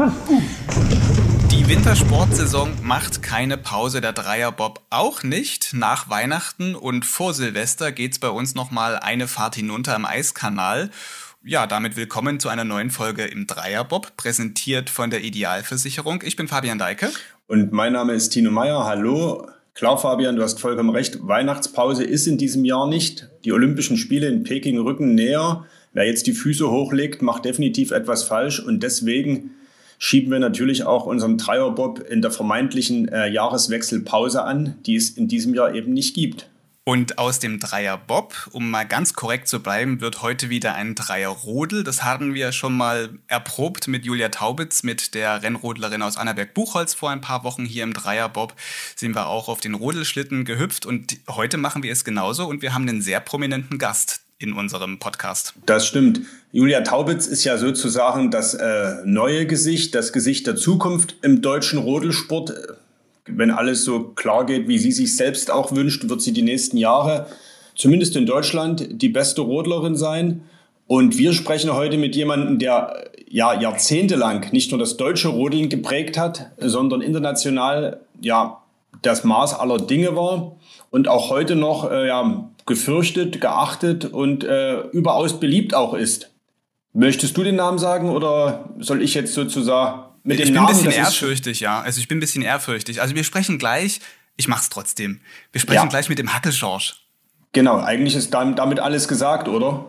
Die Wintersportsaison macht keine Pause, der Dreierbob auch nicht. Nach Weihnachten und vor Silvester geht's bei uns nochmal eine Fahrt hinunter im Eiskanal. Ja, damit willkommen zu einer neuen Folge im Dreierbob, präsentiert von der Idealversicherung. Ich bin Fabian Deike. Und mein Name ist Tino Meyer. Hallo. Klar, Fabian, du hast vollkommen recht. Weihnachtspause ist in diesem Jahr nicht. Die Olympischen Spiele in Peking rücken näher. Wer jetzt die Füße hochlegt, macht definitiv etwas falsch. Und deswegen schieben wir natürlich auch unseren Dreierbob in der vermeintlichen äh, Jahreswechselpause an, die es in diesem Jahr eben nicht gibt. Und aus dem Dreier Bob, um mal ganz korrekt zu bleiben, wird heute wieder ein Dreier Rodel. Das hatten wir schon mal erprobt mit Julia Taubitz, mit der Rennrodlerin aus Annaberg-Buchholz vor ein paar Wochen hier im Dreier Bob. Sind wir auch auf den Rodelschlitten gehüpft und heute machen wir es genauso und wir haben einen sehr prominenten Gast in unserem Podcast. Das stimmt. Julia Taubitz ist ja sozusagen das äh, neue Gesicht, das Gesicht der Zukunft im deutschen Rodelsport wenn alles so klar geht, wie sie sich selbst auch wünscht, wird sie die nächsten Jahre, zumindest in Deutschland, die beste Rodlerin sein. Und wir sprechen heute mit jemandem, der ja jahrzehntelang nicht nur das deutsche Rodeln geprägt hat, sondern international ja das Maß aller Dinge war und auch heute noch äh, ja, gefürchtet, geachtet und äh, überaus beliebt auch ist. Möchtest du den Namen sagen oder soll ich jetzt sozusagen mit ich dem bin ein bisschen ehrfürchtig, ja. Also ich bin ein bisschen ehrfürchtig. Also wir sprechen gleich, ich mach's trotzdem. Wir sprechen ja. gleich mit dem Hackelschorsch. Genau, eigentlich ist damit alles gesagt, oder?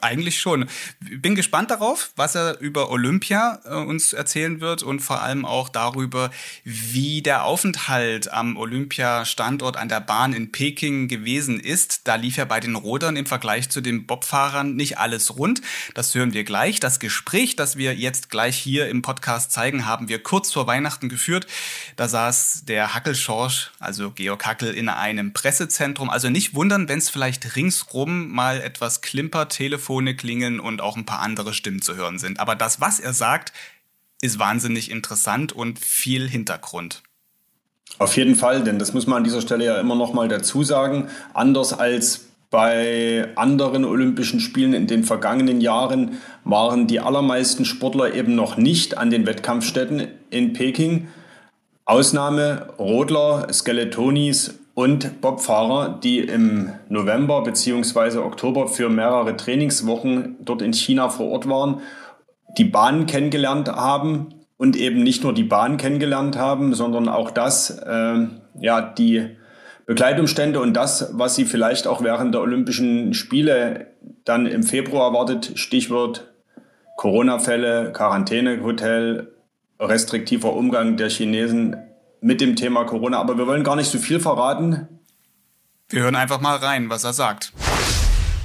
Eigentlich schon. Bin gespannt darauf, was er über Olympia äh, uns erzählen wird und vor allem auch darüber, wie der Aufenthalt am Olympiastandort an der Bahn in Peking gewesen ist. Da lief ja bei den Rodern im Vergleich zu den Bobfahrern nicht alles rund. Das hören wir gleich. Das Gespräch, das wir jetzt gleich hier im Podcast zeigen, haben wir kurz vor Weihnachten geführt. Da saß der Hackelschorsch, also Georg Hackel, in einem Pressezentrum. Also nicht wundern, wenn es vielleicht ringsrum mal etwas klimpert, Telefone klingeln und auch ein paar andere Stimmen zu hören sind. Aber das, was er sagt, ist wahnsinnig interessant und viel Hintergrund. Auf jeden Fall, denn das muss man an dieser Stelle ja immer noch mal dazu sagen. Anders als bei anderen Olympischen Spielen in den vergangenen Jahren waren die allermeisten Sportler eben noch nicht an den Wettkampfstätten in Peking. Ausnahme Rodler, Skeletonis und Bobfahrer, die im November bzw. Oktober für mehrere Trainingswochen dort in China vor Ort waren, die Bahn kennengelernt haben und eben nicht nur die Bahn kennengelernt haben, sondern auch das, äh, ja, die Begleitumstände und das, was sie vielleicht auch während der Olympischen Spiele dann im Februar erwartet, Stichwort Corona-Fälle, Quarantänehotel, restriktiver Umgang der Chinesen mit dem Thema Corona. Aber wir wollen gar nicht so viel verraten. Wir hören einfach mal rein, was er sagt.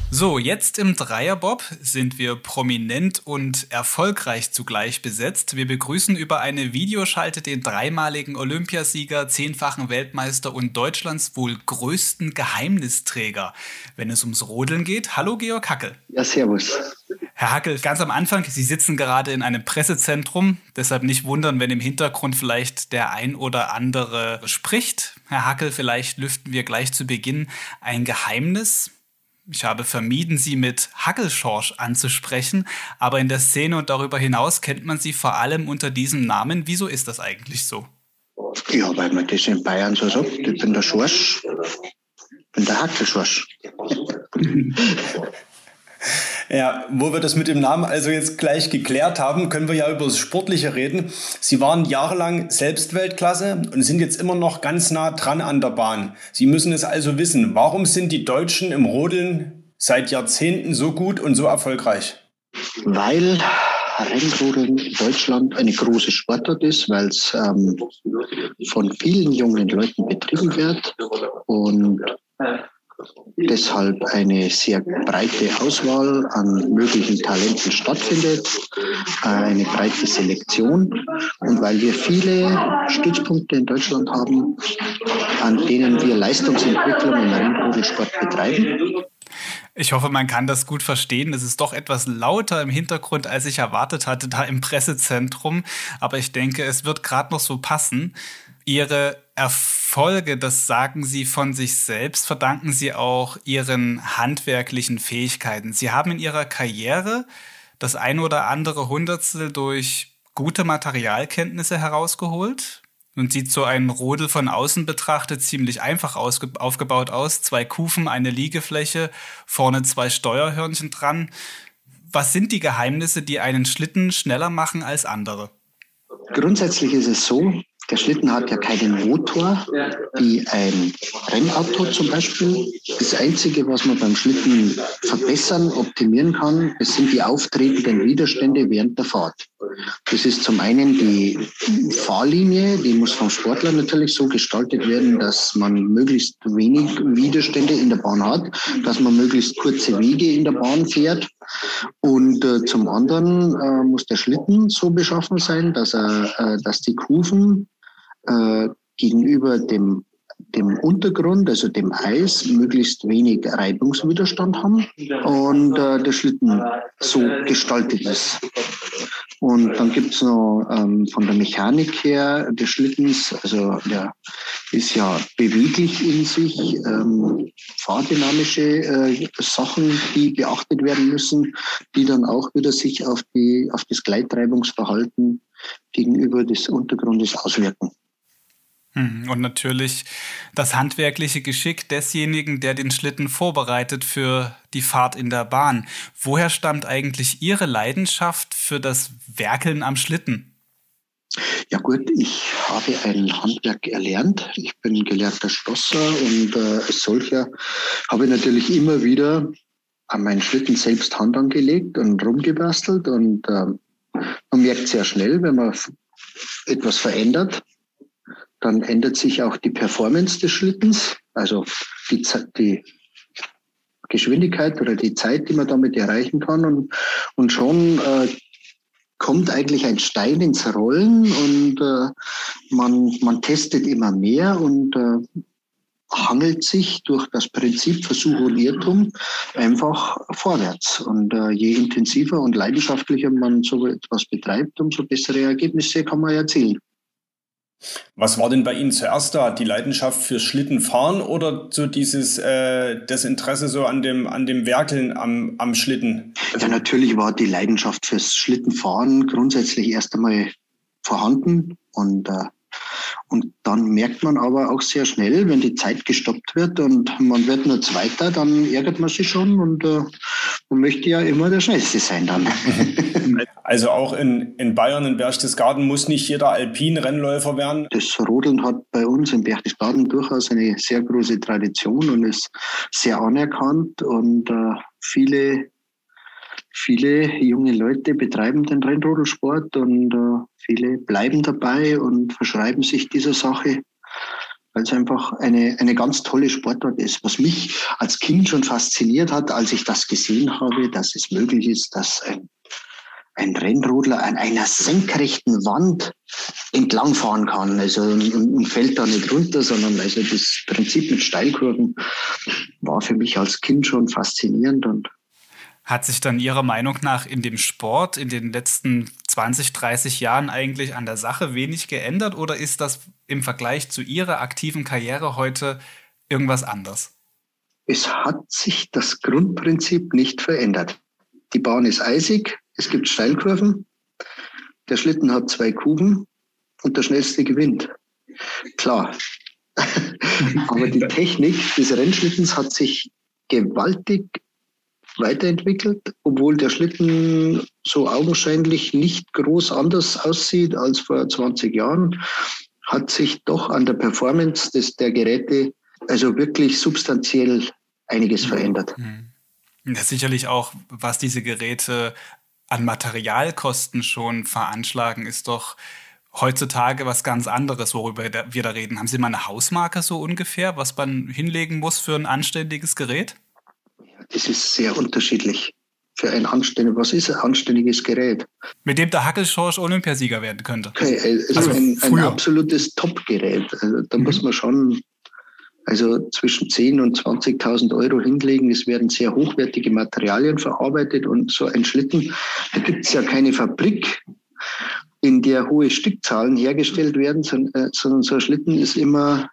So, jetzt im Dreierbob sind wir prominent und erfolgreich zugleich besetzt. Wir begrüßen über eine Videoschalte den dreimaligen Olympiasieger, zehnfachen Weltmeister und Deutschlands wohl größten Geheimnisträger, wenn es ums Rodeln geht. Hallo Georg Hackel. Ja, servus. Herr Hackel, ganz am Anfang, Sie sitzen gerade in einem Pressezentrum, deshalb nicht wundern, wenn im Hintergrund vielleicht der ein oder andere spricht. Herr Hackel, vielleicht lüften wir gleich zu Beginn ein Geheimnis. Ich habe vermieden, sie mit Hackelschorsch anzusprechen, aber in der Szene und darüber hinaus kennt man sie vor allem unter diesem Namen. Wieso ist das eigentlich so? Ja, weil man das in Bayern so sagt. Ich bin der Schorsch, ich bin der Hackelschorsch. Ja, wo wir das mit dem Namen also jetzt gleich geklärt haben, können wir ja über das Sportliche reden. Sie waren jahrelang selbst Weltklasse und sind jetzt immer noch ganz nah dran an der Bahn. Sie müssen es also wissen. Warum sind die Deutschen im Rodeln seit Jahrzehnten so gut und so erfolgreich? Weil Rennrodeln in Deutschland eine große Sportart ist, weil es ähm, von vielen jungen Leuten betrieben wird und deshalb eine sehr breite Auswahl an möglichen Talenten stattfindet, eine breite Selektion und weil wir viele Stützpunkte in Deutschland haben, an denen wir Leistungsentwicklung im Rennrodelsport betreiben. Ich hoffe, man kann das gut verstehen. Es ist doch etwas lauter im Hintergrund, als ich erwartet hatte, da im Pressezentrum. Aber ich denke, es wird gerade noch so passen. Ihre Erfolge, das sagen Sie von sich selbst, verdanken Sie auch Ihren handwerklichen Fähigkeiten. Sie haben in Ihrer Karriere das ein oder andere Hundertstel durch gute Materialkenntnisse herausgeholt und sieht so ein Rodel von außen betrachtet ziemlich einfach aufgebaut aus. Zwei Kufen, eine Liegefläche, vorne zwei Steuerhörnchen dran. Was sind die Geheimnisse, die einen Schlitten schneller machen als andere? Grundsätzlich ist es so, der Schlitten hat ja keinen Motor wie ein Rennauto zum Beispiel. Das Einzige, was man beim Schlitten verbessern, optimieren kann, das sind die auftretenden Widerstände während der Fahrt. Das ist zum einen die Fahrlinie, die muss vom Sportler natürlich so gestaltet werden, dass man möglichst wenig Widerstände in der Bahn hat, dass man möglichst kurze Wege in der Bahn fährt. Und äh, zum anderen äh, muss der Schlitten so beschaffen sein, dass er, äh, dass die Kufen äh, gegenüber dem, dem Untergrund, also dem Eis, möglichst wenig Reibungswiderstand haben und äh, der Schlitten so gestaltet ist. Und dann gibt es noch ähm, von der Mechanik her des Schlittens, also der ist ja beweglich in sich, ähm, fahrdynamische äh, Sachen, die beachtet werden müssen, die dann auch wieder sich auf, die, auf das Gleitreibungsverhalten gegenüber des Untergrundes auswirken. Mhm. Und natürlich das handwerkliche Geschick desjenigen, der den Schlitten vorbereitet für die Fahrt in der Bahn. Woher stammt eigentlich Ihre Leidenschaft für das Werkeln am Schlitten? Ja gut, ich habe ein Handwerk erlernt. Ich bin gelernter Schlosser und äh, als solcher habe ich natürlich immer wieder an meinen Schlitten selbst Hand angelegt und rumgebastelt und äh, man merkt sehr schnell, wenn man etwas verändert, dann ändert sich auch die Performance des Schlittens, also die, die Geschwindigkeit oder die Zeit, die man damit erreichen kann. Und, und schon äh, kommt eigentlich ein Stein ins Rollen und äh, man, man testet immer mehr und äh, hangelt sich durch das Prinzip Versuch und Irrtum einfach vorwärts. Und äh, je intensiver und leidenschaftlicher man so etwas betreibt, umso bessere Ergebnisse kann man erzielen. Was war denn bei Ihnen zuerst da? Die Leidenschaft fürs Schlittenfahren oder so dieses äh, das Interesse so an dem an dem Werkeln am, am Schlitten? Also natürlich war die Leidenschaft fürs Schlittenfahren grundsätzlich erst einmal vorhanden und äh, und dann merkt man aber auch sehr schnell, wenn die Zeit gestoppt wird und man wird nur Zweiter, dann ärgert man sich schon und äh, man möchte ja immer der Schnellste sein dann. Also auch in, in Bayern, in Berchtesgaden muss nicht jeder Alpin-Rennläufer werden? Das Rodeln hat bei uns in Berchtesgaden durchaus eine sehr große Tradition und ist sehr anerkannt und äh, viele viele junge Leute betreiben den Rennrodelsport und äh, viele bleiben dabei und verschreiben sich dieser Sache, weil es einfach eine, eine ganz tolle Sportart ist. Was mich als Kind schon fasziniert hat, als ich das gesehen habe, dass es möglich ist, dass ein, ein Rennrodler an einer senkrechten Wand entlangfahren kann. Also und, und fällt da nicht runter, sondern also das Prinzip mit Steilkurven war für mich als Kind schon faszinierend und hat sich dann Ihrer Meinung nach in dem Sport in den letzten 20, 30 Jahren eigentlich an der Sache wenig geändert oder ist das im Vergleich zu Ihrer aktiven Karriere heute irgendwas anders? Es hat sich das Grundprinzip nicht verändert. Die Bahn ist eisig, es gibt Steilkurven, der Schlitten hat zwei Kuben und der schnellste gewinnt. Klar. Aber die Technik des Rennschlittens hat sich gewaltig weiterentwickelt, obwohl der Schlitten so augenscheinlich nicht groß anders aussieht als vor 20 Jahren, hat sich doch an der Performance des, der Geräte also wirklich substanziell einiges mhm. verändert. Ja, sicherlich auch, was diese Geräte an Materialkosten schon veranschlagen, ist doch heutzutage was ganz anderes, worüber wir da reden. Haben Sie mal eine Hausmarke so ungefähr, was man hinlegen muss für ein anständiges Gerät? Das ist sehr unterschiedlich. Für ein anständiges, was ist ein anständiges Gerät? Mit dem der Hackelschorsch Olympiasieger werden könnte. Okay, also, also ein, ein, absolutes Top-Gerät. Also da mhm. muss man schon also zwischen 10.000 und 20.000 Euro hinlegen. Es werden sehr hochwertige Materialien verarbeitet und so ein Schlitten, da gibt es ja keine Fabrik, in der hohe Stückzahlen hergestellt werden, sondern so ein Schlitten ist immer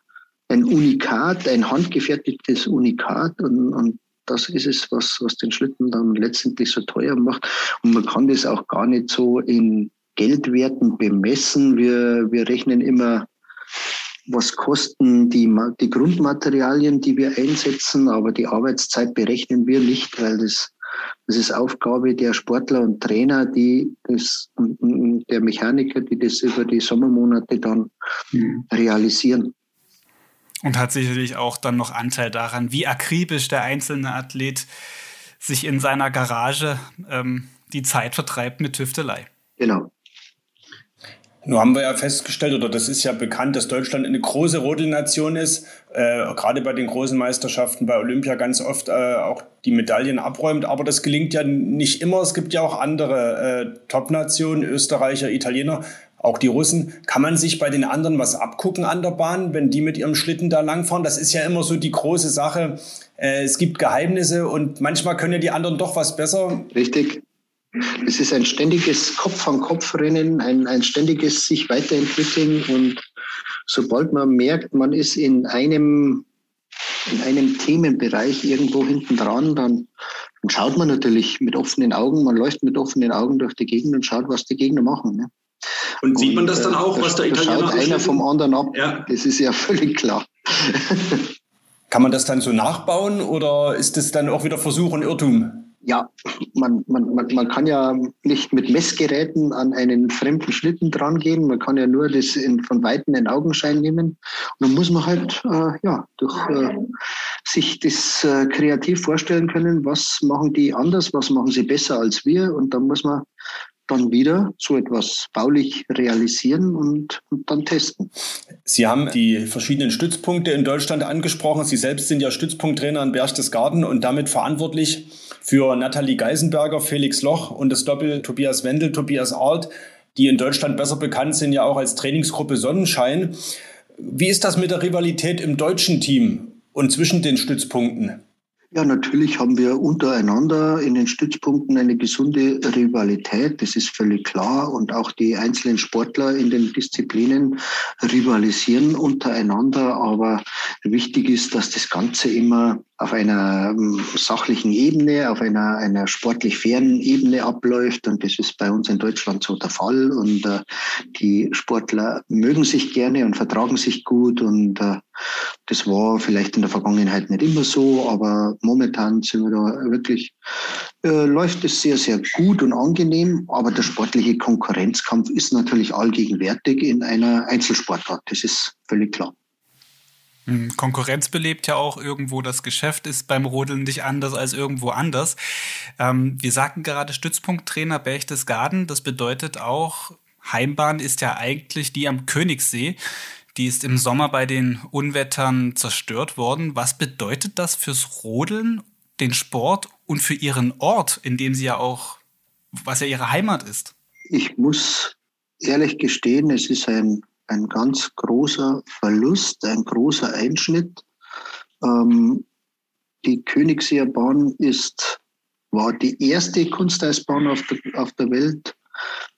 ein Unikat, ein handgefertigtes Unikat und, und das ist es, was, was den Schlitten dann letztendlich so teuer macht. Und man kann das auch gar nicht so in Geldwerten bemessen. Wir, wir rechnen immer, was kosten die, die Grundmaterialien, die wir einsetzen, aber die Arbeitszeit berechnen wir nicht, weil das, das ist Aufgabe der Sportler und Trainer, die das, der Mechaniker, die das über die Sommermonate dann mhm. realisieren. Und hat sicherlich auch dann noch Anteil daran, wie akribisch der einzelne Athlet sich in seiner Garage ähm, die Zeit vertreibt mit Tüftelei. Genau. Nun haben wir ja festgestellt, oder das ist ja bekannt, dass Deutschland eine große Rodelnation ist, äh, gerade bei den großen Meisterschaften, bei Olympia ganz oft äh, auch die Medaillen abräumt. Aber das gelingt ja nicht immer. Es gibt ja auch andere äh, Top-Nationen, Österreicher, Italiener, auch die Russen. Kann man sich bei den anderen was abgucken an der Bahn, wenn die mit ihrem Schlitten da langfahren? Das ist ja immer so die große Sache. Äh, es gibt Geheimnisse und manchmal können ja die anderen doch was besser. Richtig. Es ist ein ständiges Kopf-an-Kopf-Rennen, ein, ein ständiges sich weiterentwickeln und sobald man merkt, man ist in einem, in einem Themenbereich irgendwo hinten dran, dann, dann schaut man natürlich mit offenen Augen, man läuft mit offenen Augen durch die Gegend und schaut, was die Gegner machen. Ne? Und sieht man das dann auch, was der Italiener schaut einer vom anderen ab. Ja. Das ist ja völlig klar. Kann man das dann so nachbauen oder ist das dann auch wieder Versuch und Irrtum? ja, man, man, man, man kann ja nicht mit Messgeräten an einen fremden Schlitten dran gehen. Man kann ja nur das in, von Weitem in Augenschein nehmen. Und dann muss man halt äh, ja, durch äh, sich das äh, kreativ vorstellen können, was machen die anders, was machen sie besser als wir. Und dann muss man dann wieder so etwas baulich realisieren und, und, dann testen. Sie haben die verschiedenen Stützpunkte in Deutschland angesprochen. Sie selbst sind ja Stützpunkttrainer in Berchtesgaden und damit verantwortlich für Nathalie Geisenberger, Felix Loch und das Doppel Tobias Wendel, Tobias Art, die in Deutschland besser bekannt sind, ja auch als Trainingsgruppe Sonnenschein. Wie ist das mit der Rivalität im deutschen Team und zwischen den Stützpunkten? Ja, natürlich haben wir untereinander in den Stützpunkten eine gesunde Rivalität, das ist völlig klar. Und auch die einzelnen Sportler in den Disziplinen rivalisieren untereinander. Aber wichtig ist, dass das Ganze immer auf einer ähm, sachlichen Ebene, auf einer, einer sportlich fairen Ebene abläuft. Und das ist bei uns in Deutschland so der Fall. Und äh, die Sportler mögen sich gerne und vertragen sich gut. Und äh, das war vielleicht in der Vergangenheit nicht immer so, aber momentan sind wir da wirklich, äh, läuft es sehr, sehr gut und angenehm. Aber der sportliche Konkurrenzkampf ist natürlich allgegenwärtig in einer Einzelsportart. Das ist völlig klar. Hm, Konkurrenz belebt ja auch irgendwo das Geschäft, ist beim Rodeln nicht anders als irgendwo anders. Ähm, wir sagten gerade Stützpunkttrainer Berchtesgaden, das bedeutet auch, Heimbahn ist ja eigentlich die am Königssee. Die ist im Sommer bei den Unwettern zerstört worden. Was bedeutet das fürs Rodeln, den Sport und für Ihren Ort, in dem Sie ja auch, was ja Ihre Heimat ist? Ich muss ehrlich gestehen, es ist ein ein ganz großer Verlust, ein großer Einschnitt. Ähm, die Königseer Bahn ist, war die erste Kunsteisbahn auf der, auf der Welt.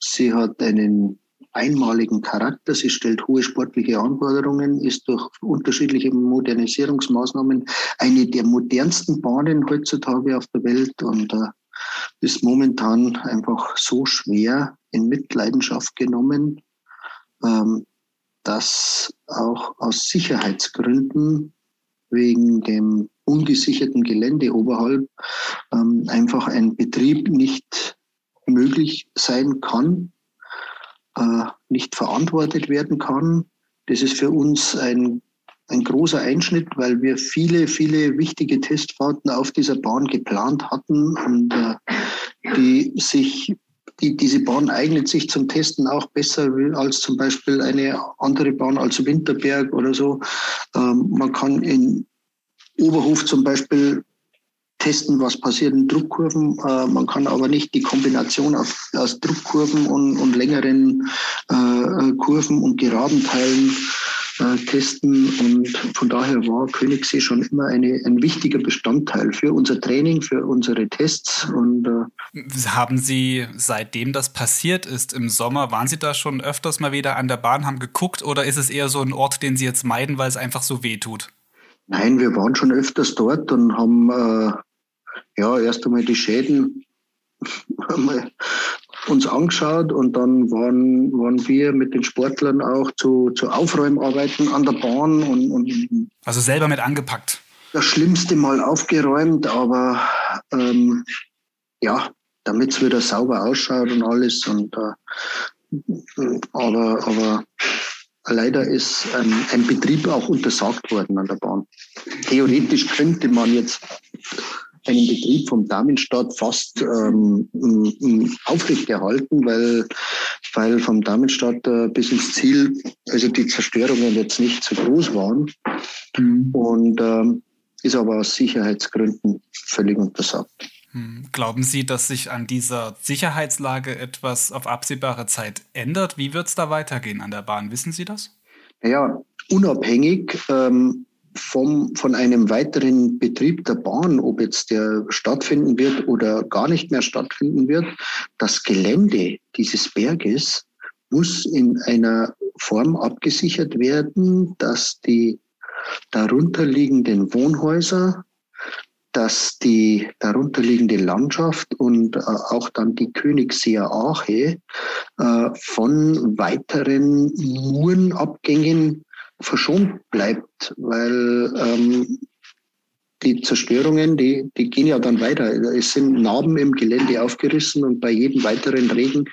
Sie hat einen einmaligen Charakter. Sie stellt hohe sportliche Anforderungen, ist durch unterschiedliche Modernisierungsmaßnahmen eine der modernsten Bahnen heutzutage auf der Welt und äh, ist momentan einfach so schwer in Mitleidenschaft genommen. Ähm, dass auch aus Sicherheitsgründen wegen dem ungesicherten Gelände oberhalb ähm, einfach ein Betrieb nicht möglich sein kann, äh, nicht verantwortet werden kann. Das ist für uns ein, ein großer Einschnitt, weil wir viele, viele wichtige Testfahrten auf dieser Bahn geplant hatten und äh, die sich die, diese Bahn eignet sich zum Testen auch besser als zum Beispiel eine andere Bahn als Winterberg oder so. Ähm, man kann in Oberhof zum Beispiel testen, was passiert in Druckkurven. Äh, man kann aber nicht die Kombination auf, aus Druckkurven und, und längeren äh, Kurven und geraden Teilen äh, testen. Und von daher war Königssee schon immer eine, ein wichtiger Bestandteil für unser Training, für unsere Tests. Und, äh haben Sie, seitdem das passiert ist im Sommer, waren Sie da schon öfters mal wieder an der Bahn, haben geguckt oder ist es eher so ein Ort, den Sie jetzt meiden, weil es einfach so weh tut? Nein, wir waren schon öfters dort und haben äh, ja erst einmal die Schäden uns angeschaut und dann waren, waren wir mit den Sportlern auch zu, zu Aufräumarbeiten an der Bahn und, und also selber mit angepackt. Das Schlimmste mal aufgeräumt, aber ähm, ja, damit es wieder sauber ausschaut und alles. Und äh, aber, aber leider ist ein, ein Betrieb auch untersagt worden an der Bahn. Theoretisch könnte man jetzt einen Betrieb vom Damenstadt fast ähm, aufrechterhalten, weil, weil vom Damenstadt äh, bis ins Ziel, also die Zerstörungen jetzt nicht so groß waren. Mhm. Und ähm, ist aber aus Sicherheitsgründen völlig untersagt. Hm. Glauben Sie, dass sich an dieser Sicherheitslage etwas auf absehbare Zeit ändert? Wie wird es da weitergehen an der Bahn? Wissen Sie das? Ja, unabhängig ähm, vom, von einem weiteren Betrieb der Bahn, ob jetzt der stattfinden wird oder gar nicht mehr stattfinden wird, das Gelände dieses Berges muss in einer Form abgesichert werden, dass die darunterliegenden Wohnhäuser dass die darunterliegende Landschaft und äh, auch dann die Königsseer Ache äh, von weiteren Murenabgängen verschont bleibt, weil ähm, die Zerstörungen, die, die gehen ja dann weiter. Es sind Narben im Gelände aufgerissen und bei jedem weiteren Regen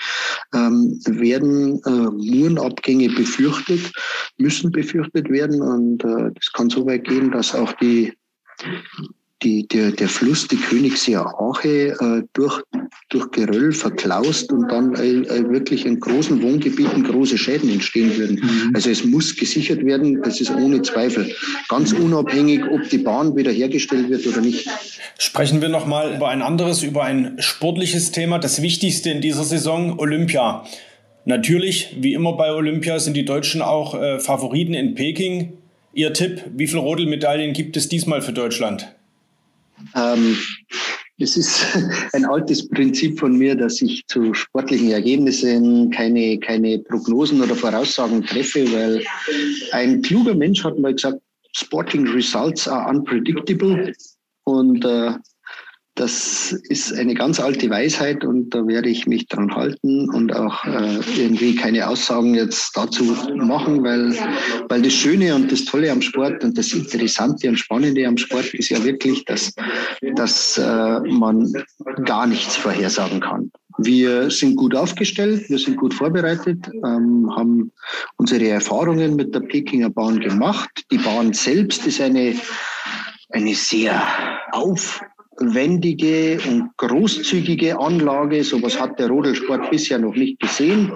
ähm, werden äh, Murenabgänge befürchtet, müssen befürchtet werden. Und äh, das kann so weit gehen, dass auch die die, der, der Fluss, die Königsseer Ache, äh, durch, durch Geröll verklaust und dann äh, äh, wirklich in großen Wohngebieten große Schäden entstehen würden. Mhm. Also es muss gesichert werden, das ist ohne Zweifel. Ganz unabhängig, ob die Bahn wiederhergestellt wird oder nicht. Sprechen wir nochmal über ein anderes, über ein sportliches Thema, das Wichtigste in dieser Saison, Olympia. Natürlich, wie immer bei Olympia, sind die Deutschen auch äh, Favoriten in Peking. Ihr Tipp, wie viele Rodelmedaillen gibt es diesmal für Deutschland? Ähm, es ist ein altes Prinzip von mir, dass ich zu sportlichen Ergebnissen keine, keine Prognosen oder Voraussagen treffe, weil ein kluger Mensch hat mal gesagt, Sporting Results are unpredictable. Und äh, das ist eine ganz alte Weisheit und da werde ich mich dran halten und auch äh, irgendwie keine Aussagen jetzt dazu machen, weil, weil das Schöne und das Tolle am Sport und das Interessante und Spannende am Sport ist ja wirklich, dass, dass äh, man gar nichts vorhersagen kann. Wir sind gut aufgestellt, wir sind gut vorbereitet, ähm, haben unsere Erfahrungen mit der Pekinger Bahn gemacht. Die Bahn selbst ist eine, eine sehr auf wendige und großzügige Anlage. Sowas hat der Rodelsport bisher noch nicht gesehen.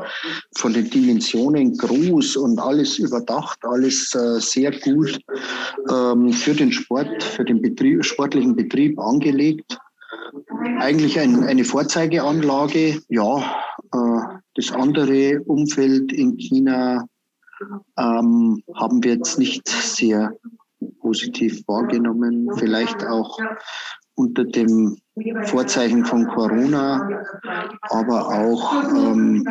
Von den Dimensionen groß und alles überdacht, alles äh, sehr gut ähm, für den Sport, für den Betrieb, sportlichen Betrieb angelegt. Eigentlich ein, eine Vorzeigeanlage. Ja, äh, das andere Umfeld in China ähm, haben wir jetzt nicht sehr positiv wahrgenommen. Vielleicht auch unter dem Vorzeichen von Corona, aber auch ähm,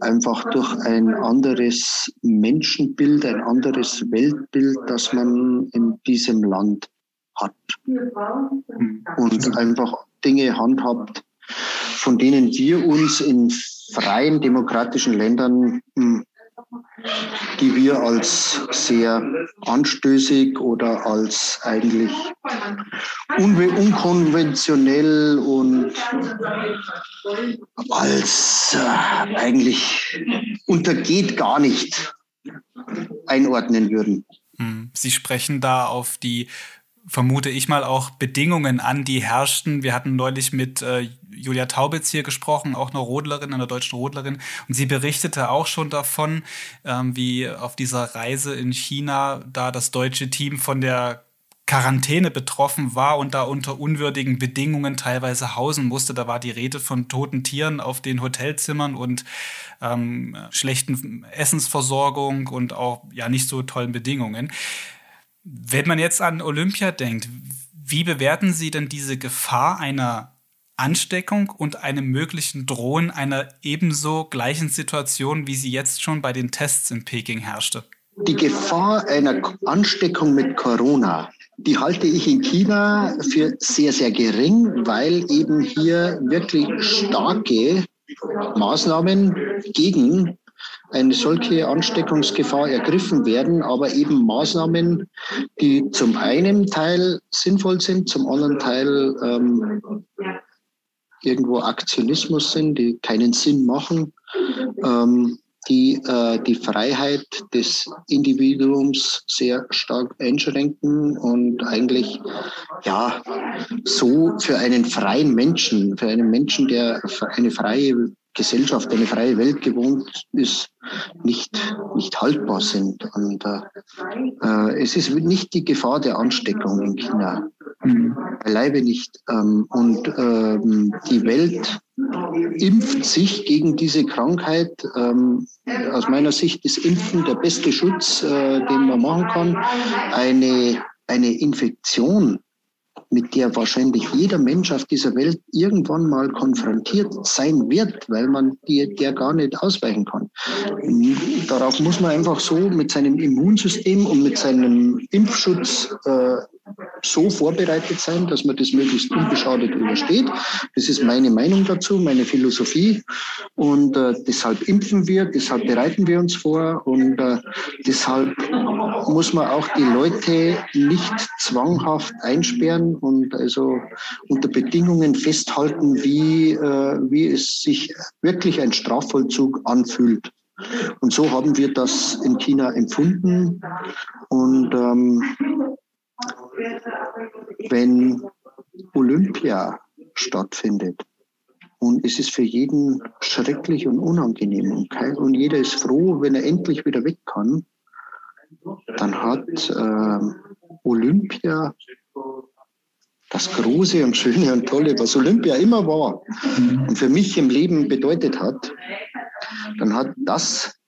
einfach durch ein anderes Menschenbild, ein anderes Weltbild, das man in diesem Land hat. Und einfach Dinge handhabt, von denen wir uns in freien demokratischen Ländern hm, die wir als sehr anstößig oder als eigentlich unkonventionell und als äh, eigentlich untergeht gar nicht einordnen würden. Hm. Sie sprechen da auf die vermute ich mal, auch Bedingungen an, die herrschten. Wir hatten neulich mit äh, Julia Taubitz hier gesprochen, auch eine Rodlerin, eine deutsche Rodlerin. Und sie berichtete auch schon davon, ähm, wie auf dieser Reise in China da das deutsche Team von der Quarantäne betroffen war und da unter unwürdigen Bedingungen teilweise hausen musste. Da war die Rede von toten Tieren auf den Hotelzimmern und ähm, schlechten Essensversorgung und auch ja nicht so tollen Bedingungen. Wenn man jetzt an Olympia denkt, wie bewerten Sie denn diese Gefahr einer Ansteckung und einem möglichen Drohen einer ebenso gleichen Situation, wie sie jetzt schon bei den Tests in Peking herrschte? Die Gefahr einer Ansteckung mit Corona, die halte ich in China für sehr, sehr gering, weil eben hier wirklich starke Maßnahmen gegen eine solche Ansteckungsgefahr ergriffen werden, aber eben Maßnahmen, die zum einen Teil sinnvoll sind, zum anderen Teil ähm, irgendwo Aktionismus sind, die keinen Sinn machen, ähm, die äh, die Freiheit des Individuums sehr stark einschränken und eigentlich ja so für einen freien Menschen, für einen Menschen, der eine freie Gesellschaft, eine freie Welt gewohnt ist, nicht, nicht haltbar sind. Und äh, äh, es ist nicht die Gefahr der Ansteckung in China. Mhm. Beileibe nicht. Ähm, und ähm, die Welt impft sich gegen diese Krankheit. Ähm, aus meiner Sicht ist Impfen der beste Schutz, äh, den man machen kann. Eine, eine Infektion mit der wahrscheinlich jeder Mensch auf dieser Welt irgendwann mal konfrontiert sein wird, weil man die, der gar nicht ausweichen kann. Darauf muss man einfach so mit seinem Immunsystem und mit seinem Impfschutz äh, so vorbereitet sein, dass man das möglichst unbeschadet übersteht. Das ist meine Meinung dazu, meine Philosophie. Und äh, deshalb impfen wir, deshalb bereiten wir uns vor und äh, deshalb muss man auch die Leute nicht zwanghaft einsperren und also unter Bedingungen festhalten, wie, äh, wie es sich wirklich ein Strafvollzug anfühlt. Und so haben wir das in China empfunden. Und ähm, wenn Olympia stattfindet und es ist für jeden schrecklich und unangenehm und, jeder ist froh, wenn er endlich wieder weg kann, dann hat äh, Olympia das Große und Schöne und Tolle, was Olympia immer war und für mich im Leben bedeutet hat, dann hat das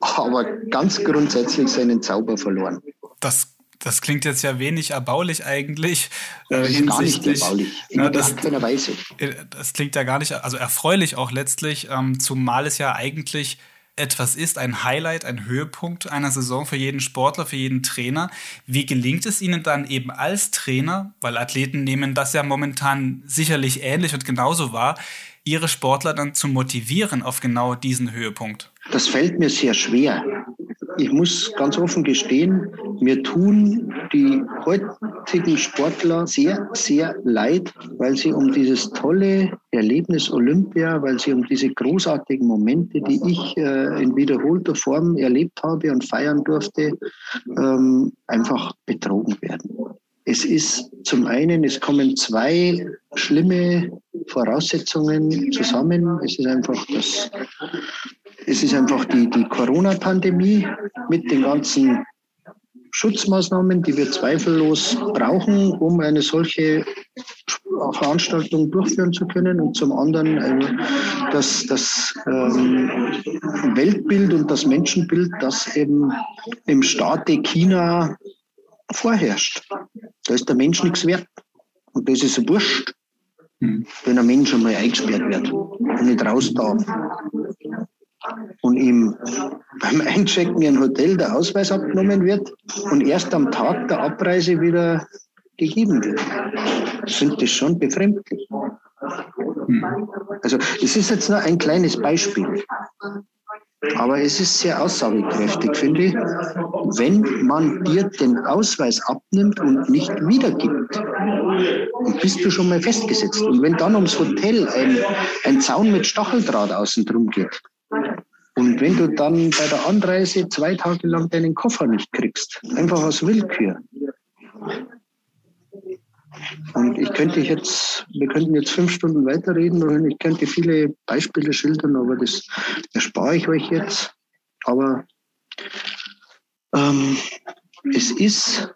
aber ganz grundsätzlich seinen Zauber verloren. Das das klingt jetzt ja wenig erbaulich eigentlich. Äh, das gar nicht erbaulich, in ne, das, Weise. Äh, das klingt ja gar nicht, also erfreulich auch letztlich, ähm, zumal es ja eigentlich etwas ist, ein Highlight, ein Höhepunkt einer Saison für jeden Sportler, für jeden Trainer. Wie gelingt es Ihnen dann eben als Trainer, weil Athleten nehmen das ja momentan sicherlich ähnlich und genauso wahr, Ihre Sportler dann zu motivieren auf genau diesen Höhepunkt? Das fällt mir sehr schwer ich muss ganz offen gestehen, mir tun die heutigen Sportler sehr, sehr leid, weil sie um dieses tolle Erlebnis Olympia, weil sie um diese großartigen Momente, die ich äh, in wiederholter Form erlebt habe und feiern durfte, ähm, einfach betrogen werden. Es ist zum einen, es kommen zwei schlimme Voraussetzungen zusammen. Es ist einfach das es ist einfach die, die Corona-Pandemie mit den ganzen Schutzmaßnahmen, die wir zweifellos brauchen, um eine solche Veranstaltung durchführen zu können und zum anderen äh, das, das ähm, Weltbild und das Menschenbild, das eben im Staate China vorherrscht. Da ist der Mensch nichts wert. Und das ist wurscht, hm. wenn ein Mensch einmal eingesperrt wird und nicht raus darf und ihm beim Einchecken in ein Hotel der Ausweis abgenommen wird und erst am Tag der Abreise wieder gegeben wird. Sind das schon befremdlich. Also es ist jetzt nur ein kleines Beispiel. Aber es ist sehr aussagekräftig, finde ich, wenn man dir den Ausweis abnimmt und nicht wiedergibt. Bist du schon mal festgesetzt. Und wenn dann ums Hotel ein, ein Zaun mit Stacheldraht außen drum geht, und wenn du dann bei der Anreise zwei Tage lang deinen Koffer nicht kriegst, einfach aus Willkür. Und ich könnte jetzt, wir könnten jetzt fünf Stunden weiterreden und ich könnte viele Beispiele schildern, aber das erspare ich euch jetzt. Aber ähm, es ist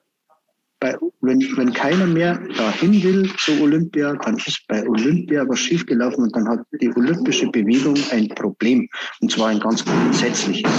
bei, wenn, wenn keiner mehr dahin will zu Olympia, dann ist bei Olympia was schiefgelaufen und dann hat die olympische Bewegung ein Problem. Und zwar ein ganz grundsätzliches.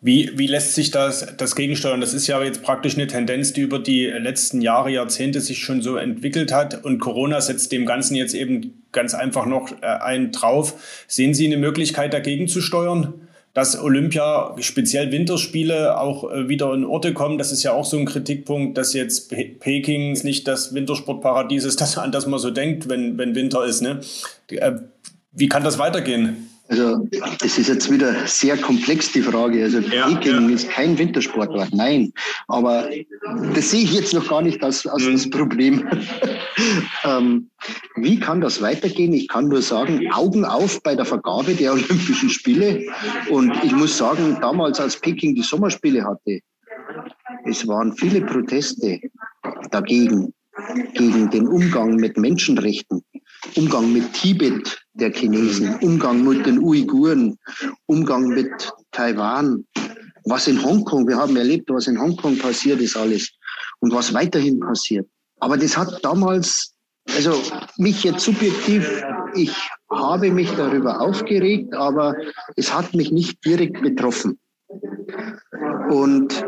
Wie, wie lässt sich das, das gegensteuern? Das ist ja jetzt praktisch eine Tendenz, die über die letzten Jahre, Jahrzehnte sich schon so entwickelt hat. Und Corona setzt dem Ganzen jetzt eben ganz einfach noch äh, einen drauf. Sehen Sie eine Möglichkeit, dagegen zu steuern? Dass Olympia, speziell Winterspiele, auch äh, wieder in Orte kommen. Das ist ja auch so ein Kritikpunkt, dass jetzt Peking nicht das Wintersportparadies ist, an das man so denkt, wenn, wenn Winter ist. Ne? Äh, Wie kann das weitergehen? Also das ist jetzt wieder sehr komplex, die Frage. Also ja, Peking ja. ist kein Wintersportort, nein. Aber das sehe ich jetzt noch gar nicht als, als mhm. das Problem. ähm, wie kann das weitergehen? Ich kann nur sagen, Augen auf bei der Vergabe der Olympischen Spiele. Und ich muss sagen, damals, als Peking die Sommerspiele hatte, es waren viele Proteste dagegen, gegen den Umgang mit Menschenrechten, Umgang mit Tibet der Chinesen, Umgang mit den Uiguren, Umgang mit Taiwan, was in Hongkong, wir haben erlebt, was in Hongkong passiert ist alles und was weiterhin passiert. Aber das hat damals, also mich jetzt subjektiv, ich habe mich darüber aufgeregt, aber es hat mich nicht direkt betroffen. Und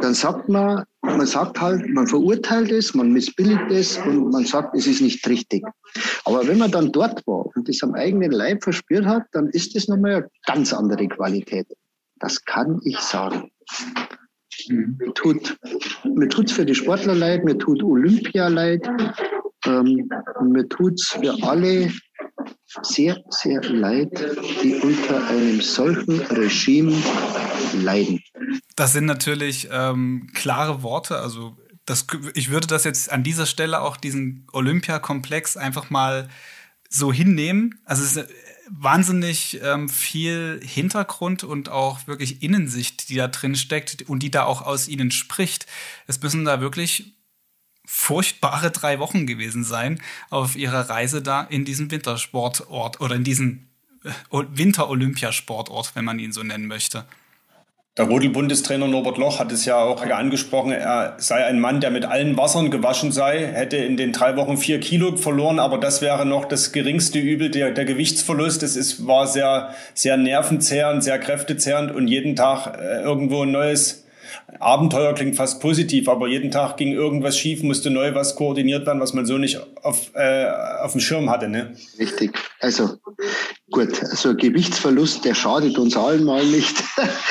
dann sagt man, man sagt halt, man verurteilt es, man missbilligt es und man sagt, es ist nicht richtig. Aber wenn man dann dort war und das am eigenen Leib verspürt hat, dann ist das nochmal eine ganz andere Qualität. Das kann ich sagen. Mir tut mir tut's für die Sportler leid, mir tut Olympia leid, ähm, mir tut's für alle sehr, sehr leid, die unter einem solchen Regime leiden. Das sind natürlich ähm, klare Worte. Also das, ich würde das jetzt an dieser Stelle auch diesen Olympiakomplex einfach mal so hinnehmen. Also es ist wahnsinnig ähm, viel Hintergrund und auch wirklich Innensicht, die da drin steckt und die da auch aus ihnen spricht. Es müssen da wirklich furchtbare drei Wochen gewesen sein auf ihrer Reise da in diesem Wintersportort oder in diesem äh, Winter-Olympiasportort, wenn man ihn so nennen möchte. Der Rodel-Bundestrainer Norbert Loch hat es ja auch angesprochen, er sei ein Mann, der mit allen Wassern gewaschen sei, hätte in den drei Wochen vier Kilo verloren, aber das wäre noch das geringste Übel, der, der Gewichtsverlust. Es ist, war sehr, sehr nervenzehrend, sehr kräftezehrend und jeden Tag äh, irgendwo ein neues Abenteuer klingt fast positiv, aber jeden Tag ging irgendwas schief, musste neu was koordiniert werden, was man so nicht auf, äh, auf dem Schirm hatte. Ne? Richtig. Also gut, also Gewichtsverlust, der schadet uns allen mal nicht.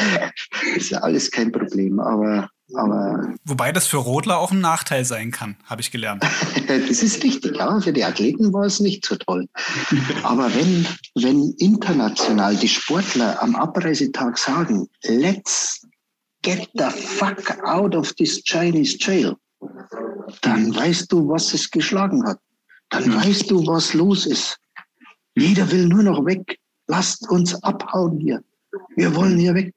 ist ja alles kein Problem, aber aber Wobei das für Rodler auch ein Nachteil sein kann, habe ich gelernt. das ist richtig, ja. Für die Athleten war es nicht so toll. Aber wenn, wenn international die Sportler am Abreisetag sagen, let's get the fuck out of this Chinese jail, dann weißt du, was es geschlagen hat. Dann weißt du, was los ist. Jeder will nur noch weg. Lasst uns abhauen hier. Wir wollen hier weg.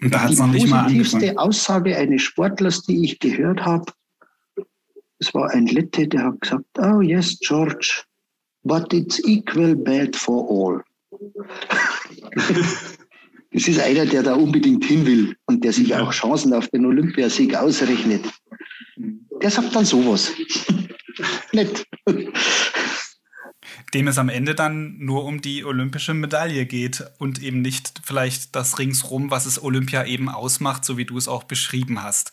Und da die positivste Aussage eines Sportlers, die ich gehört habe, es war ein Lette, der hat gesagt, oh yes, George, but it's equal bad for all. Das ist einer, der da unbedingt hin will und der sich auch Chancen auf den Olympiasieg ausrechnet. Der sagt dann sowas. Nett. Dem es am Ende dann nur um die olympische Medaille geht und eben nicht vielleicht das ringsrum, was es Olympia eben ausmacht, so wie du es auch beschrieben hast.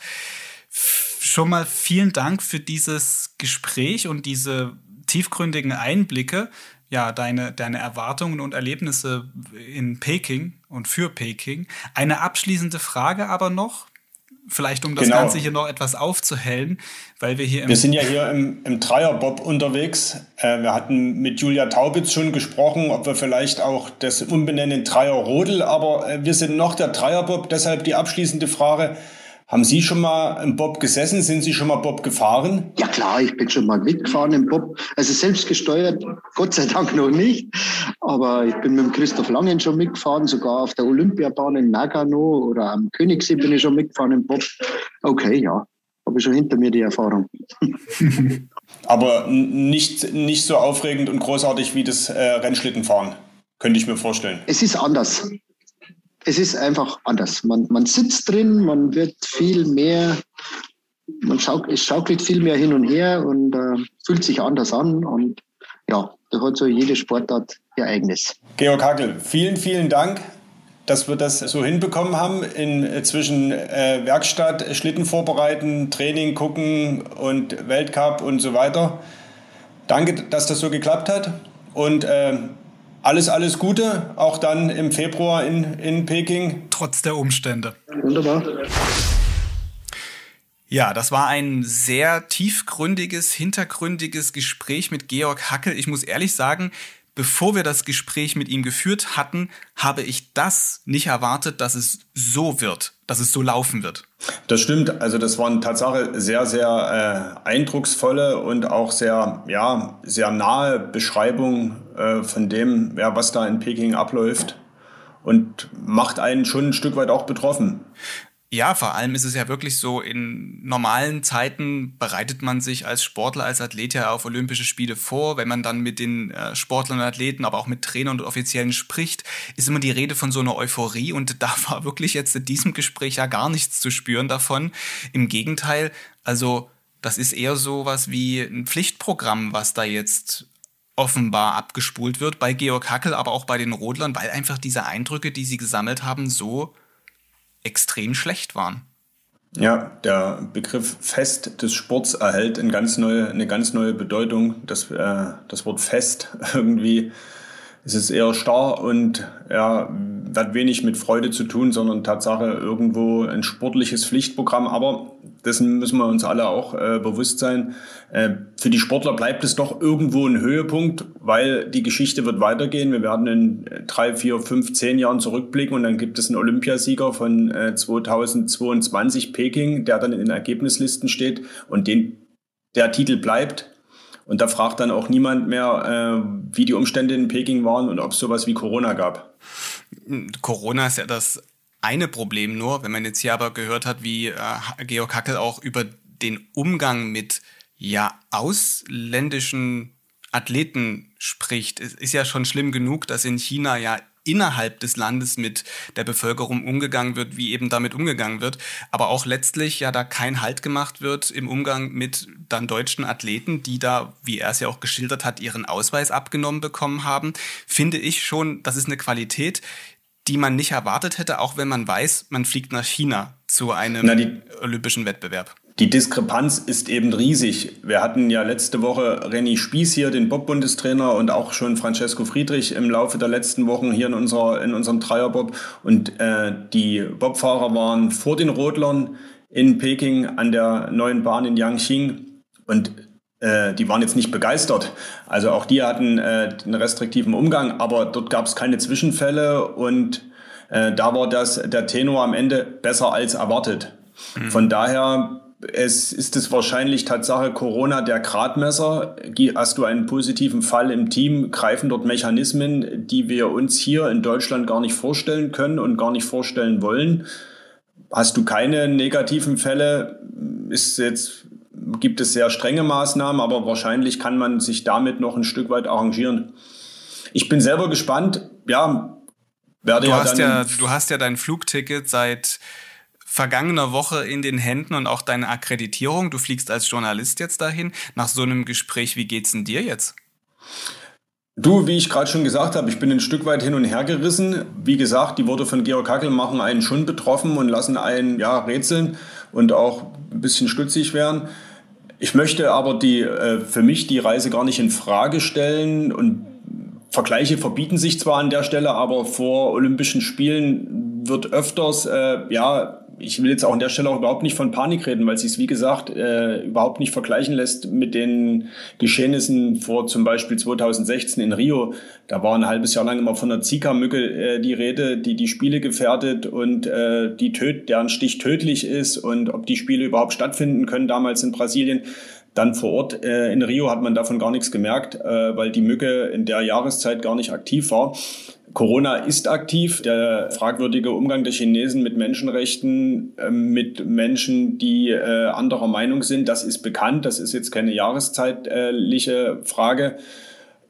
Schon mal vielen Dank für dieses Gespräch und diese tiefgründigen Einblicke ja, deine, deine Erwartungen und Erlebnisse in Peking und für Peking. Eine abschließende Frage aber noch, vielleicht um das genau. Ganze hier noch etwas aufzuhellen, weil wir hier im Wir sind ja hier im, im Dreierbob unterwegs. Äh, wir hatten mit Julia Taubitz schon gesprochen, ob wir vielleicht auch das umbenennen Dreierrodel, aber äh, wir sind noch der Dreierbob, deshalb die abschließende Frage. Haben Sie schon mal im Bob gesessen? Sind Sie schon mal Bob gefahren? Ja klar, ich bin schon mal mitgefahren im Bob. Also selbst gesteuert, Gott sei Dank noch nicht. Aber ich bin mit dem Christoph Langen schon mitgefahren, sogar auf der Olympiabahn in Nagano oder am Königssee bin ich schon mitgefahren im Bob. Okay, ja, habe ich schon hinter mir die Erfahrung. Aber nicht, nicht so aufregend und großartig wie das äh, Rennschlittenfahren, könnte ich mir vorstellen. Es ist anders es ist einfach anders. Man, man sitzt drin, man wird viel mehr, man schauk, es schaukelt viel mehr hin und her und äh, fühlt sich anders an und ja, da hat so jede Sportart ihr eigenes. Georg Hackel, vielen, vielen Dank, dass wir das so hinbekommen haben, in, zwischen äh, Werkstatt, Schlitten vorbereiten, Training gucken und Weltcup und so weiter. Danke, dass das so geklappt hat und äh, alles, alles Gute, auch dann im Februar in, in Peking. Trotz der Umstände. Wunderbar. Ja, das war ein sehr tiefgründiges, hintergründiges Gespräch mit Georg Hackel. Ich muss ehrlich sagen, bevor wir das Gespräch mit ihm geführt hatten, habe ich das nicht erwartet, dass es so wird, dass es so laufen wird. Das stimmt. Also das waren Tatsache sehr, sehr äh, eindrucksvolle und auch sehr, ja, sehr nahe Beschreibungen äh, von dem, ja, was da in Peking abläuft und macht einen schon ein Stück weit auch betroffen. Ja, vor allem ist es ja wirklich so, in normalen Zeiten bereitet man sich als Sportler, als Athlet ja auf Olympische Spiele vor. Wenn man dann mit den äh, Sportlern und Athleten, aber auch mit Trainern und Offiziellen spricht, ist immer die Rede von so einer Euphorie. Und da war wirklich jetzt in diesem Gespräch ja gar nichts zu spüren davon. Im Gegenteil, also das ist eher so was wie ein Pflichtprogramm, was da jetzt offenbar abgespult wird bei Georg Hackel, aber auch bei den Rodlern, weil einfach diese Eindrücke, die sie gesammelt haben, so extrem schlecht waren. Ja, der Begriff Fest des Sports erhält eine ganz neue, eine ganz neue Bedeutung. Das, äh, das Wort Fest irgendwie es ist eher starr und ja, hat wenig mit Freude zu tun, sondern Tatsache irgendwo ein sportliches Pflichtprogramm. Aber dessen müssen wir uns alle auch äh, bewusst sein. Äh, für die Sportler bleibt es doch irgendwo ein Höhepunkt, weil die Geschichte wird weitergehen. Wir werden in drei, vier, fünf, zehn Jahren zurückblicken und dann gibt es einen Olympiasieger von äh, 2022 Peking, der dann in den Ergebnislisten steht und den der Titel bleibt. Und da fragt dann auch niemand mehr, äh, wie die Umstände in Peking waren und ob es sowas wie Corona gab. Corona ist ja das eine Problem nur. Wenn man jetzt hier aber gehört hat, wie äh, Georg Hackel auch über den Umgang mit ja ausländischen Athleten spricht, es ist ja schon schlimm genug, dass in China ja innerhalb des Landes mit der Bevölkerung umgegangen wird, wie eben damit umgegangen wird, aber auch letztlich ja da kein Halt gemacht wird im Umgang mit dann deutschen Athleten, die da, wie er es ja auch geschildert hat, ihren Ausweis abgenommen bekommen haben, finde ich schon, das ist eine Qualität, die man nicht erwartet hätte, auch wenn man weiß, man fliegt nach China zu einem Na, olympischen Wettbewerb. Die Diskrepanz ist eben riesig. Wir hatten ja letzte Woche Renny Spieß hier, den Bob-Bundestrainer, und auch schon Francesco Friedrich im Laufe der letzten Wochen hier in, unserer, in unserem Dreierbob. Und äh, die Bobfahrer waren vor den Rodlern in Peking an der neuen Bahn in Yangqing. Und die waren jetzt nicht begeistert. Also auch die hatten äh, einen restriktiven Umgang, aber dort gab es keine Zwischenfälle und äh, da war das der Tenor am Ende besser als erwartet. Mhm. Von daher es ist es wahrscheinlich Tatsache Corona der Gradmesser. Hast du einen positiven Fall im Team, greifen dort Mechanismen, die wir uns hier in Deutschland gar nicht vorstellen können und gar nicht vorstellen wollen. Hast du keine negativen Fälle, ist jetzt, gibt es sehr strenge Maßnahmen, aber wahrscheinlich kann man sich damit noch ein Stück weit arrangieren. Ich bin selber gespannt. Ja, werde du ja hast ja, du hast ja dein Flugticket seit vergangener Woche in den Händen und auch deine Akkreditierung. Du fliegst als Journalist jetzt dahin. Nach so einem Gespräch, wie geht's denn dir jetzt? Du, wie ich gerade schon gesagt habe, ich bin ein Stück weit hin und her gerissen. Wie gesagt, die Worte von Georg Hackel machen einen schon betroffen und lassen einen ja rätseln und auch ein bisschen stutzig werden. Ich möchte aber die äh, für mich die Reise gar nicht in Frage stellen und Vergleiche verbieten sich zwar an der Stelle, aber vor Olympischen Spielen wird öfters äh, ja ich will jetzt auch an der Stelle auch überhaupt nicht von Panik reden, weil es wie gesagt, äh, überhaupt nicht vergleichen lässt mit den Geschehnissen vor zum Beispiel 2016 in Rio. Da war ein halbes Jahr lang immer von der Zika-Mücke äh, die Rede, die die Spiele gefährdet und äh, die töt, deren Stich tödlich ist und ob die Spiele überhaupt stattfinden können damals in Brasilien. Dann vor Ort äh, in Rio hat man davon gar nichts gemerkt, äh, weil die Mücke in der Jahreszeit gar nicht aktiv war. Corona ist aktiv. Der fragwürdige Umgang der Chinesen mit Menschenrechten, äh, mit Menschen, die äh, anderer Meinung sind, das ist bekannt. Das ist jetzt keine jahreszeitliche Frage.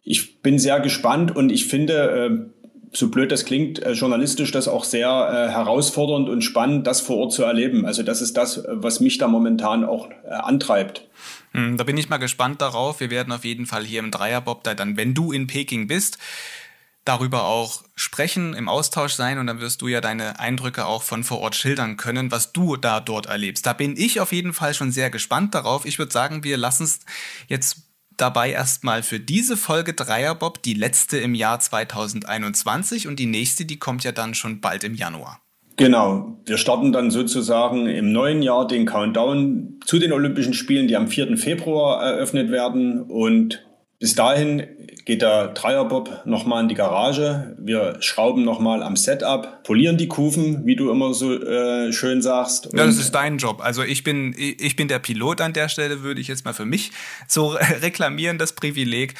Ich bin sehr gespannt und ich finde, äh, so blöd das klingt, äh, journalistisch das auch sehr äh, herausfordernd und spannend, das vor Ort zu erleben. Also das ist das, was mich da momentan auch äh, antreibt. Hm, da bin ich mal gespannt darauf. Wir werden auf jeden Fall hier im Dreierbob da dann, wenn du in Peking bist, darüber auch sprechen, im Austausch sein und dann wirst du ja deine Eindrücke auch von vor Ort schildern können, was du da dort erlebst. Da bin ich auf jeden Fall schon sehr gespannt darauf. Ich würde sagen, wir lassen es jetzt dabei erstmal für diese Folge Dreierbob, die letzte im Jahr 2021 und die nächste, die kommt ja dann schon bald im Januar. Genau, wir starten dann sozusagen im neuen Jahr den Countdown zu den Olympischen Spielen, die am 4. Februar eröffnet werden und Bis dahin geht der Dreierbob nochmal in die Garage. Wir schrauben nochmal am Setup, polieren die Kufen, wie du immer so äh, schön sagst. Ja, das ist dein Job. Also ich bin, ich bin der Pilot an der Stelle, würde ich jetzt mal für mich so reklamieren, das Privileg.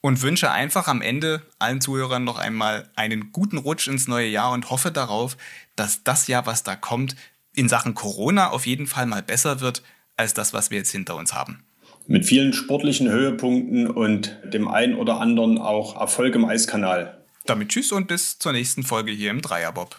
Und wünsche einfach am Ende allen Zuhörern noch einmal einen guten Rutsch ins neue Jahr und hoffe darauf, dass das Jahr, was da kommt, in Sachen Corona auf jeden Fall mal besser wird als das, was wir jetzt hinter uns haben mit vielen sportlichen Höhepunkten und dem ein oder anderen auch Erfolg im Eiskanal. Damit tschüss und bis zur nächsten Folge hier im Dreierbob.